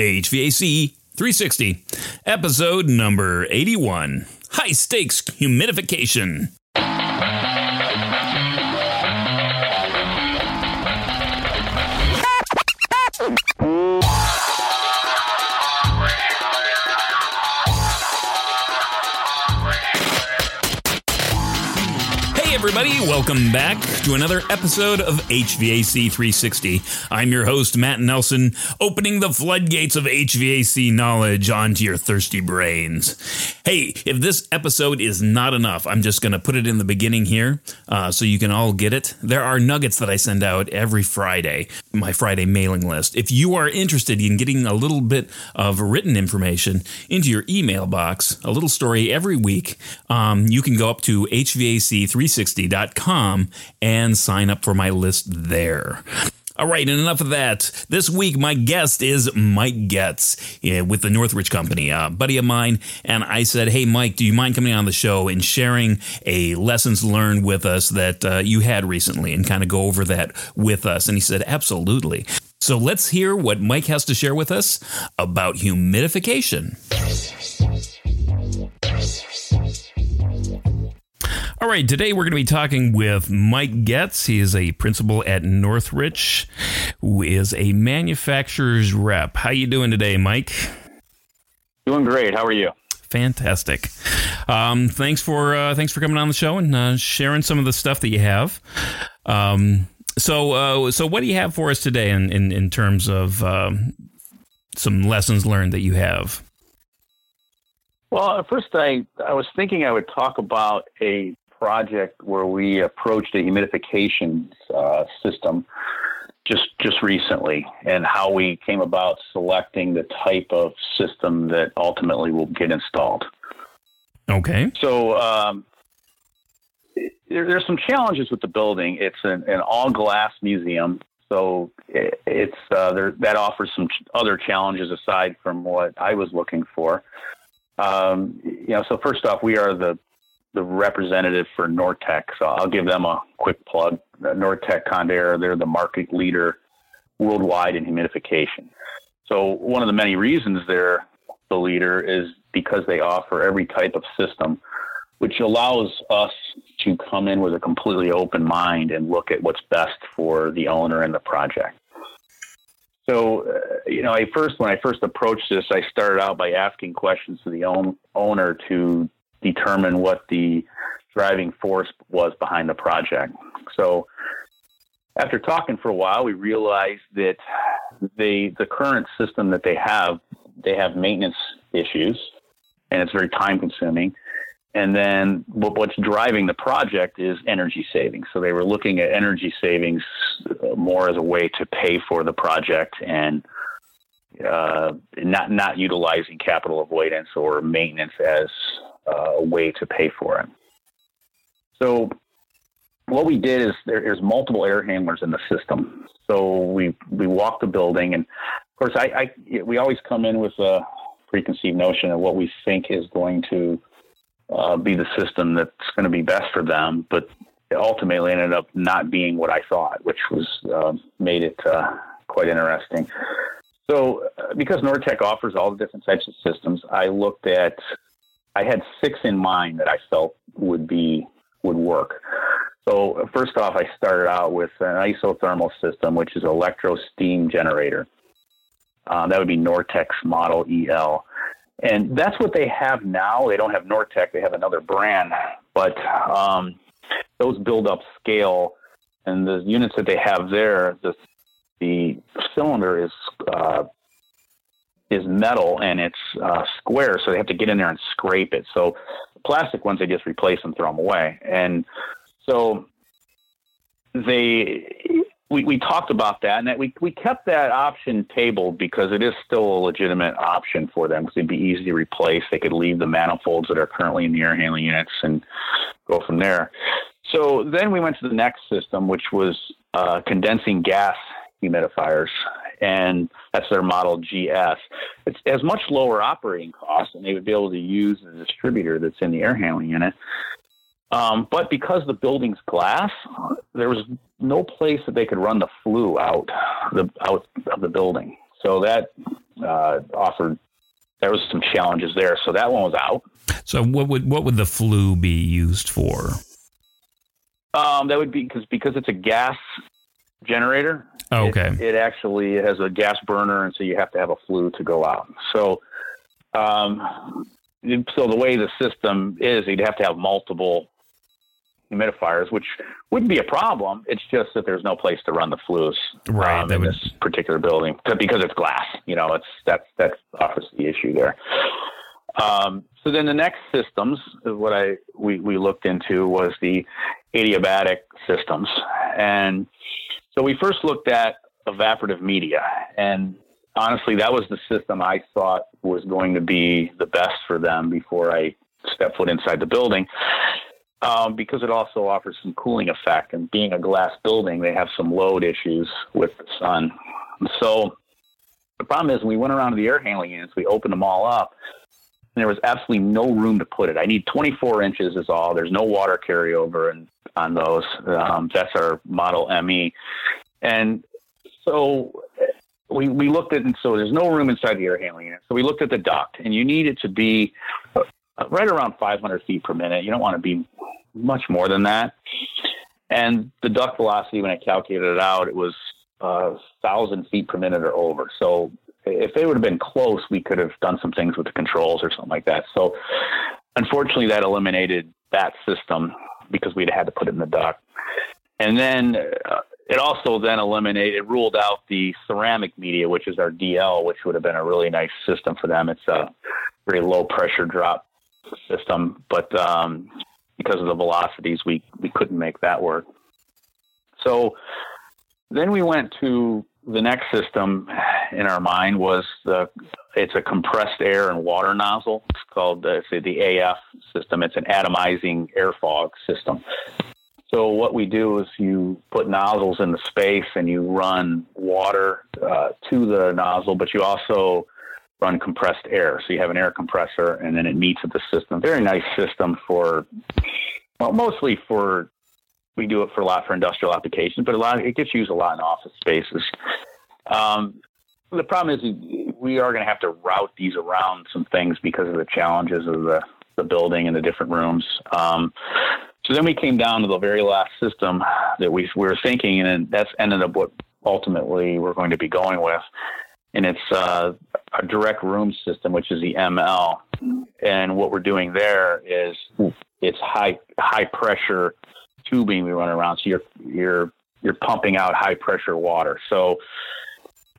HVAC 360, episode number 81 High Stakes Humidification. Everybody. Welcome back to another episode of HVAC 360. I'm your host, Matt Nelson, opening the floodgates of HVAC knowledge onto your thirsty brains. Hey, if this episode is not enough, I'm just going to put it in the beginning here uh, so you can all get it. There are nuggets that I send out every Friday, my Friday mailing list. If you are interested in getting a little bit of written information into your email box, a little story every week, um, you can go up to HVAC 360 360.com and sign up for my list there. All right, and enough of that. This week, my guest is Mike Getz yeah, with the Northridge Company, a buddy of mine. And I said, Hey, Mike, do you mind coming on the show and sharing a lessons learned with us that uh, you had recently and kind of go over that with us? And he said, Absolutely. So let's hear what Mike has to share with us about humidification. All right, today we're going to be talking with Mike Getz. He is a principal at Northridge, who is a manufacturer's rep. How you doing today, Mike? Doing great. How are you? Fantastic. Um, thanks for uh, thanks for coming on the show and uh, sharing some of the stuff that you have. Um, so uh, so what do you have for us today in in, in terms of um, some lessons learned that you have? Well, at first I, I was thinking I would talk about a project where we approached a humidification uh, system just just recently, and how we came about selecting the type of system that ultimately will get installed. Okay. So um, there, there's some challenges with the building. It's an, an all glass museum, so it, it's uh, there, that offers some other challenges aside from what I was looking for. Um, you know, so first off, we are the the representative for Nortec. So I'll give them a quick plug. Nortec Condair, they're the market leader worldwide in humidification. So one of the many reasons they're the leader is because they offer every type of system, which allows us to come in with a completely open mind and look at what's best for the owner and the project. So, uh, you know, I first when I first approached this, I started out by asking questions to the own, owner to determine what the driving force was behind the project. So after talking for a while, we realized that the the current system that they have, they have maintenance issues, and it's very time consuming. And then what's driving the project is energy savings. So they were looking at energy savings uh, more as a way to pay for the project and uh, not not utilizing capital avoidance or maintenance as a way to pay for it. So what we did is there, there's multiple air handlers in the system. So we we walked the building, and of course, I, I we always come in with a preconceived notion of what we think is going to uh, be the system that's going to be best for them, but it ultimately ended up not being what I thought, which was uh, made it uh, quite interesting. So, uh, because Nortec offers all the different types of systems, I looked at I had six in mind that I felt would be would work. So first off, I started out with an isothermal system, which is electro steam generator. Uh, that would be Nortec's Model EL, and that's what they have now. They don't have Nortec; they have another brand, but um, those build up scale, and the units that they have there, the the cylinder is uh, is metal and it's uh, square, so they have to get in there and scrape it. So plastic ones, they just replace and throw them away. And so they we, we talked about that, and that we we kept that option table because it is still a legitimate option for them because it'd be easy to replace. They could leave the manifolds that are currently in the air handling units and go from there. So then we went to the next system, which was uh, condensing gas humidifiers, and that's their model GS. It has much lower operating costs, and they would be able to use the distributor that's in the air handling unit. Um, but because the building's glass, there was no place that they could run the flue out the out of the building. So that uh, offered there was some challenges there. So that one was out. So what would what would the flue be used for? Um, that would be because because it's a gas generator. Oh, okay. It, it, actually has a gas burner, and so you have to have a flue to go out. So, um, so the way the system is, you'd have to have multiple humidifiers, which wouldn't be a problem. It's just that there's no place to run the flues right, um, in would... this particular building because it's glass. You know, it's that's that's obviously the issue there. Um, so then the next systems, what I we, we looked into was the adiabatic systems, and so we first looked at evaporative media, and honestly, that was the system I thought was going to be the best for them before I stepped foot inside the building um, because it also offers some cooling effect. And being a glass building, they have some load issues with the sun. So the problem is, we went around to the air handling units, we opened them all up, and there was absolutely no room to put it. I need 24 inches is all. There's no water carryover and on those. Um, that's our Model ME, and so we we looked at and so there's no room inside the air handling unit. So we looked at the duct, and you need it to be right around 500 feet per minute. You don't want to be much more than that. And the duct velocity, when I calculated it out, it was a uh, thousand feet per minute or over. So if they would have been close, we could have done some things with the controls or something like that. So unfortunately, that eliminated that system because we'd had to put it in the dock. And then uh, it also then eliminated, it ruled out the ceramic media, which is our DL, which would have been a really nice system for them. It's a very low pressure drop system, but um, because of the velocities, we, we couldn't make that work. So then we went to the next system in our mind was the it's a compressed air and water nozzle. It's called uh, the AF system. It's an atomizing air fog system. So what we do is you put nozzles in the space and you run water uh, to the nozzle, but you also run compressed air. So you have an air compressor and then it meets at the system. Very nice system for, well, mostly for, we do it for a lot for industrial applications, but a lot, it gets used a lot in office spaces. Um, the problem is we are going to have to route these around some things because of the challenges of the, the building and the different rooms. Um, so then we came down to the very last system that we, we were thinking, and that's ended up what ultimately we're going to be going with and it's uh, a direct room system, which is the ML. And what we're doing there is it's high high pressure tubing we run around. So you're you're you're pumping out high pressure water. So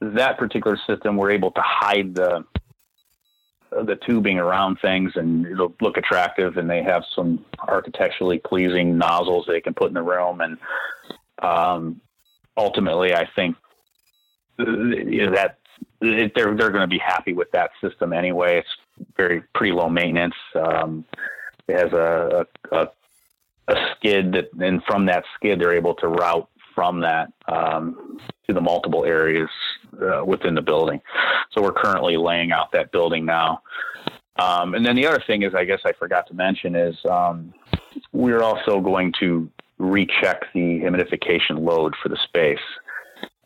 that particular system, we're able to hide the the tubing around things, and it'll look attractive. And they have some architecturally pleasing nozzles they can put in the room, and um, ultimately, I think that it, they're they're going to be happy with that system anyway. It's very pretty low maintenance. Um, it has a, a, a skid that, and from that skid, they're able to route from that um, to the multiple areas uh, within the building. So we're currently laying out that building now. Um, and then the other thing is, I guess I forgot to mention is um, we're also going to recheck the humidification load for the space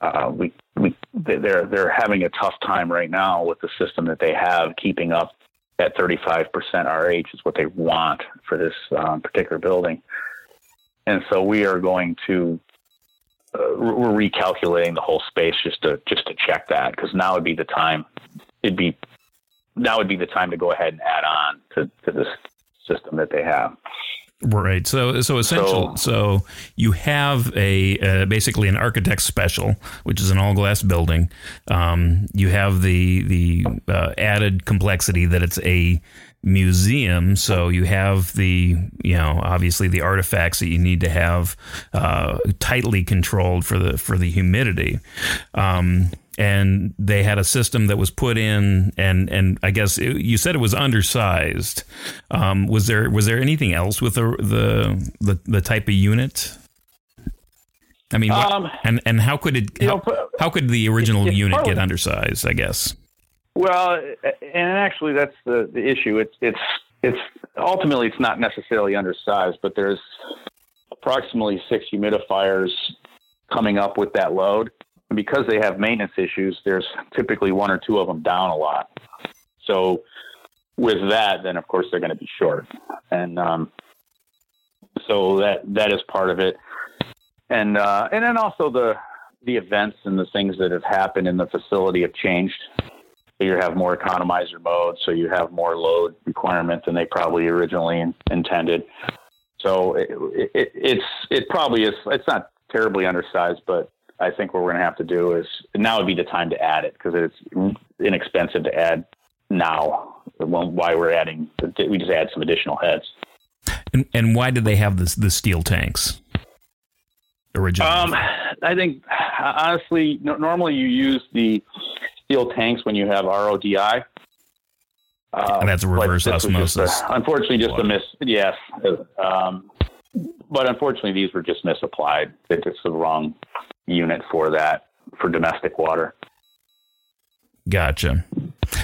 uh, we, we they're they're having a tough time right now with the system that they have keeping up at 35% RH is what they want for this um, particular building. And so we are going to uh, we're recalculating the whole space just to just to check that because now would be the time it'd be now would be the time to go ahead and add on to, to this system that they have. Right. So, so essential. So, so you have a uh, basically an architect special, which is an all glass building. Um, you have the the uh, added complexity that it's a museum. So you have the you know obviously the artifacts that you need to have uh, tightly controlled for the for the humidity. Um, and they had a system that was put in, and and I guess it, you said it was undersized. Um, was there was there anything else with the the the, the type of unit? I mean, what, um, and and how could it how, know, how could the original unit get undersized? I guess. Well, and actually, that's the, the issue. It's it's it's ultimately it's not necessarily undersized, but there's approximately six humidifiers coming up with that load. And because they have maintenance issues, there's typically one or two of them down a lot. So with that, then of course they're going to be short, and um, so that that is part of it. And uh, and then also the the events and the things that have happened in the facility have changed. You have more economizer mode, so you have more load requirement than they probably originally in, intended. So it, it, it's it probably is. It's not terribly undersized, but I think what we're going to have to do is now would be the time to add it because it's inexpensive to add now. Why we're adding, we just add some additional heads. And, and why did they have this the steel tanks originally? Um, I think honestly, no, normally you use the steel tanks when you have RODI. Uh, and that's a reverse osmosis. Just a, unfortunately, just a miss. Yes, um, but unfortunately, these were just misapplied. It's the wrong unit for that for domestic water. Gotcha.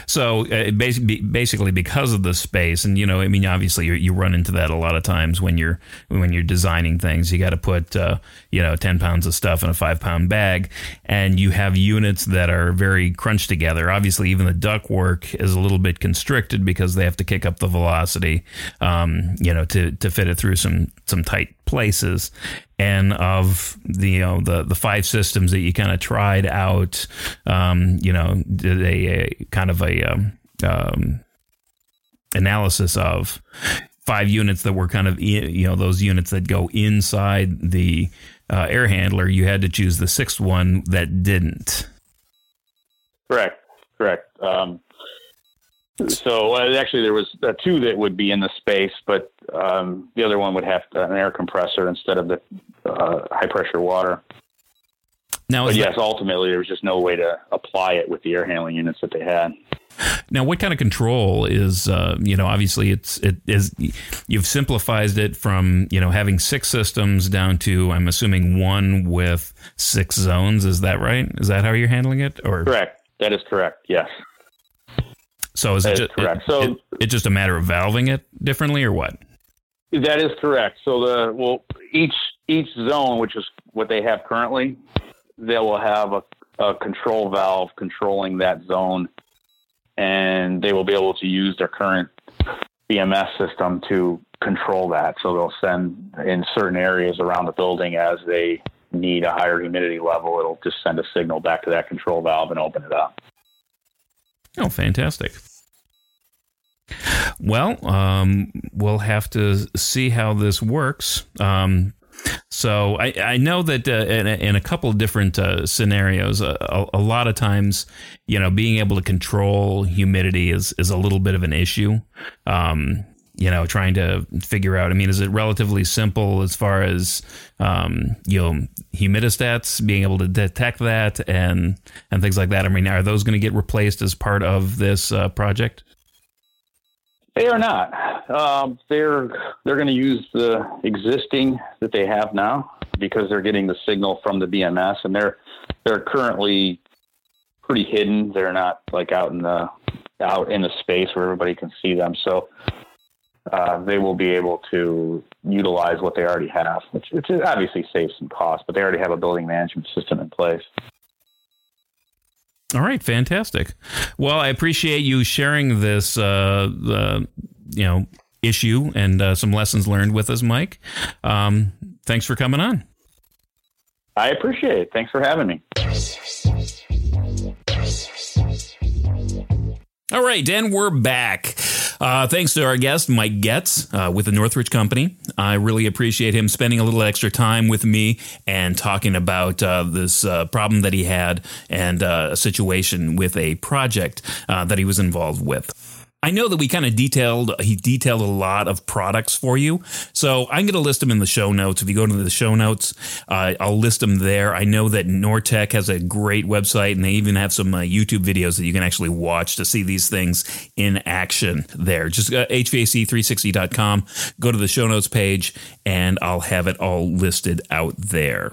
So uh, basically, basically, because of the space, and you know, I mean, obviously, you run into that a lot of times when you're when you're designing things. You got to put uh, you know ten pounds of stuff in a five pound bag, and you have units that are very crunched together. Obviously, even the duct work is a little bit constricted because they have to kick up the velocity, um, you know, to to fit it through some some tight places and of the you know the the five systems that you kind of tried out um, you know a kind of a um, um, analysis of five units that were kind of you know those units that go inside the uh, air handler you had to choose the sixth one that didn't correct correct um, so uh, actually, there was uh, two that would be in the space, but um, the other one would have an air compressor instead of the uh, high pressure water. Now, but yes, that, ultimately there was just no way to apply it with the air handling units that they had. Now, what kind of control is uh, you know? Obviously, it's it is you've simplified it from you know having six systems down to I'm assuming one with six zones. Is that right? Is that how you're handling it? Or correct? That is correct. Yes. So is that it just, correct? It, so it, it's just a matter of valving it differently, or what? That is correct. So the well, each each zone, which is what they have currently, they will have a, a control valve controlling that zone, and they will be able to use their current BMS system to control that. So they'll send in certain areas around the building as they need a higher humidity level, it'll just send a signal back to that control valve and open it up. Oh, fantastic. Well, um, we'll have to see how this works. Um, so I, I, know that uh, in, a, in, a, couple of different uh, scenarios, uh, a, a, lot of times, you know, being able to control humidity is is a little bit of an issue. Um, you know, trying to figure out. I mean, is it relatively simple as far as um, you know humidistats being able to detect that and and things like that? I mean, are those going to get replaced as part of this uh, project? They are not. Um, they're they're going to use the existing that they have now because they're getting the signal from the BMS, and they're they're currently pretty hidden. They're not like out in the out in the space where everybody can see them. So uh, they will be able to utilize what they already have, which, which obviously saves some cost, but they already have a building management system in place. All right, fantastic. Well, I appreciate you sharing this, uh, you know, issue and uh, some lessons learned with us, Mike. Um, thanks for coming on. I appreciate it. Thanks for having me. All right, Dan, we're back. Uh, thanks to our guest, Mike Getz, uh, with the Northridge Company. I really appreciate him spending a little extra time with me and talking about uh, this uh, problem that he had and uh, a situation with a project uh, that he was involved with. I know that we kind of detailed, he detailed a lot of products for you. So I'm going to list them in the show notes. If you go to the show notes, uh, I'll list them there. I know that Nortec has a great website and they even have some uh, YouTube videos that you can actually watch to see these things in action there. Just uh, HVAC360.com, go to the show notes page, and I'll have it all listed out there.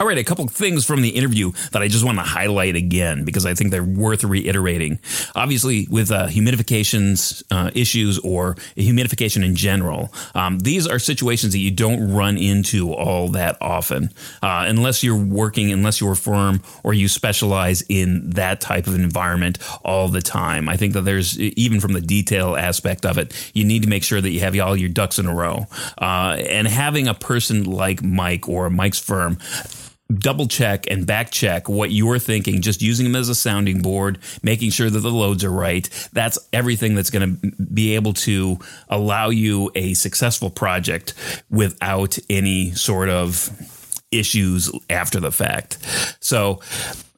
All right, a couple things from the interview that I just want to highlight again because I think they're worth reiterating. Obviously, with uh, humidifications uh, issues or humidification in general, um, these are situations that you don't run into all that often uh, unless you're working, unless you're a firm or you specialize in that type of environment all the time. I think that there's even from the detail aspect of it, you need to make sure that you have all your ducks in a row. Uh, and having a person like Mike or Mike's firm double check and back check what you're thinking, just using them as a sounding board, making sure that the loads are right. That's everything that's going to be able to allow you a successful project without any sort of issues after the fact. So,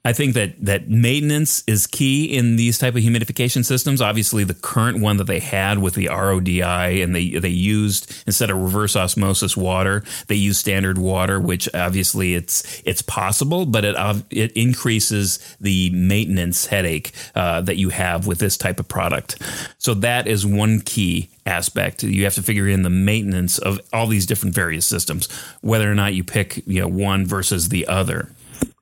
I think that that maintenance is key in these type of humidification systems. Obviously, the current one that they had with the RODI and they they used instead of reverse osmosis water, they use standard water, which obviously it's it's possible, but it it increases the maintenance headache uh, that you have with this type of product. So that is one key aspect. You have to figure in the maintenance of all these different various systems, whether or not you pick you know one versus the other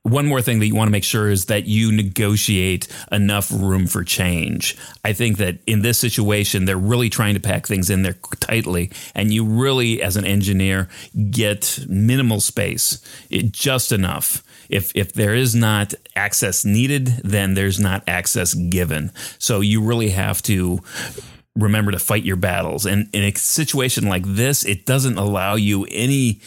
one more thing that you want to make sure is that you negotiate enough room for change. I think that in this situation, they're really trying to pack things in there tightly, and you really, as an engineer, get minimal space, it, just enough. If if there is not access needed, then there's not access given. So you really have to remember to fight your battles. And in a situation like this, it doesn't allow you any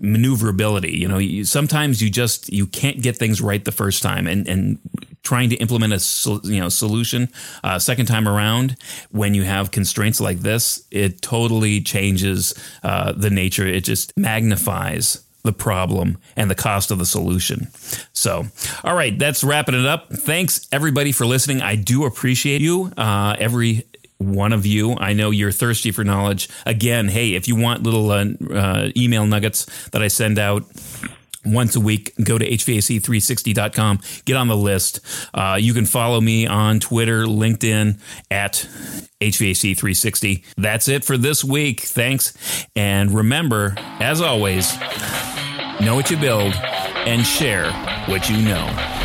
maneuverability. You know, you, sometimes you just you can't get things right the first time, and and trying to implement a you know solution uh, second time around when you have constraints like this, it totally changes uh, the nature. It just magnifies the problem and the cost of the solution. So, all right, that's wrapping it up. Thanks everybody for listening. I do appreciate you. Uh, every one of you. I know you're thirsty for knowledge. Again, hey, if you want little uh, uh, email nuggets that I send out once a week, go to HVAC360.com, get on the list. Uh, you can follow me on Twitter, LinkedIn at HVAC360. That's it for this week. Thanks. And remember, as always, know what you build and share what you know.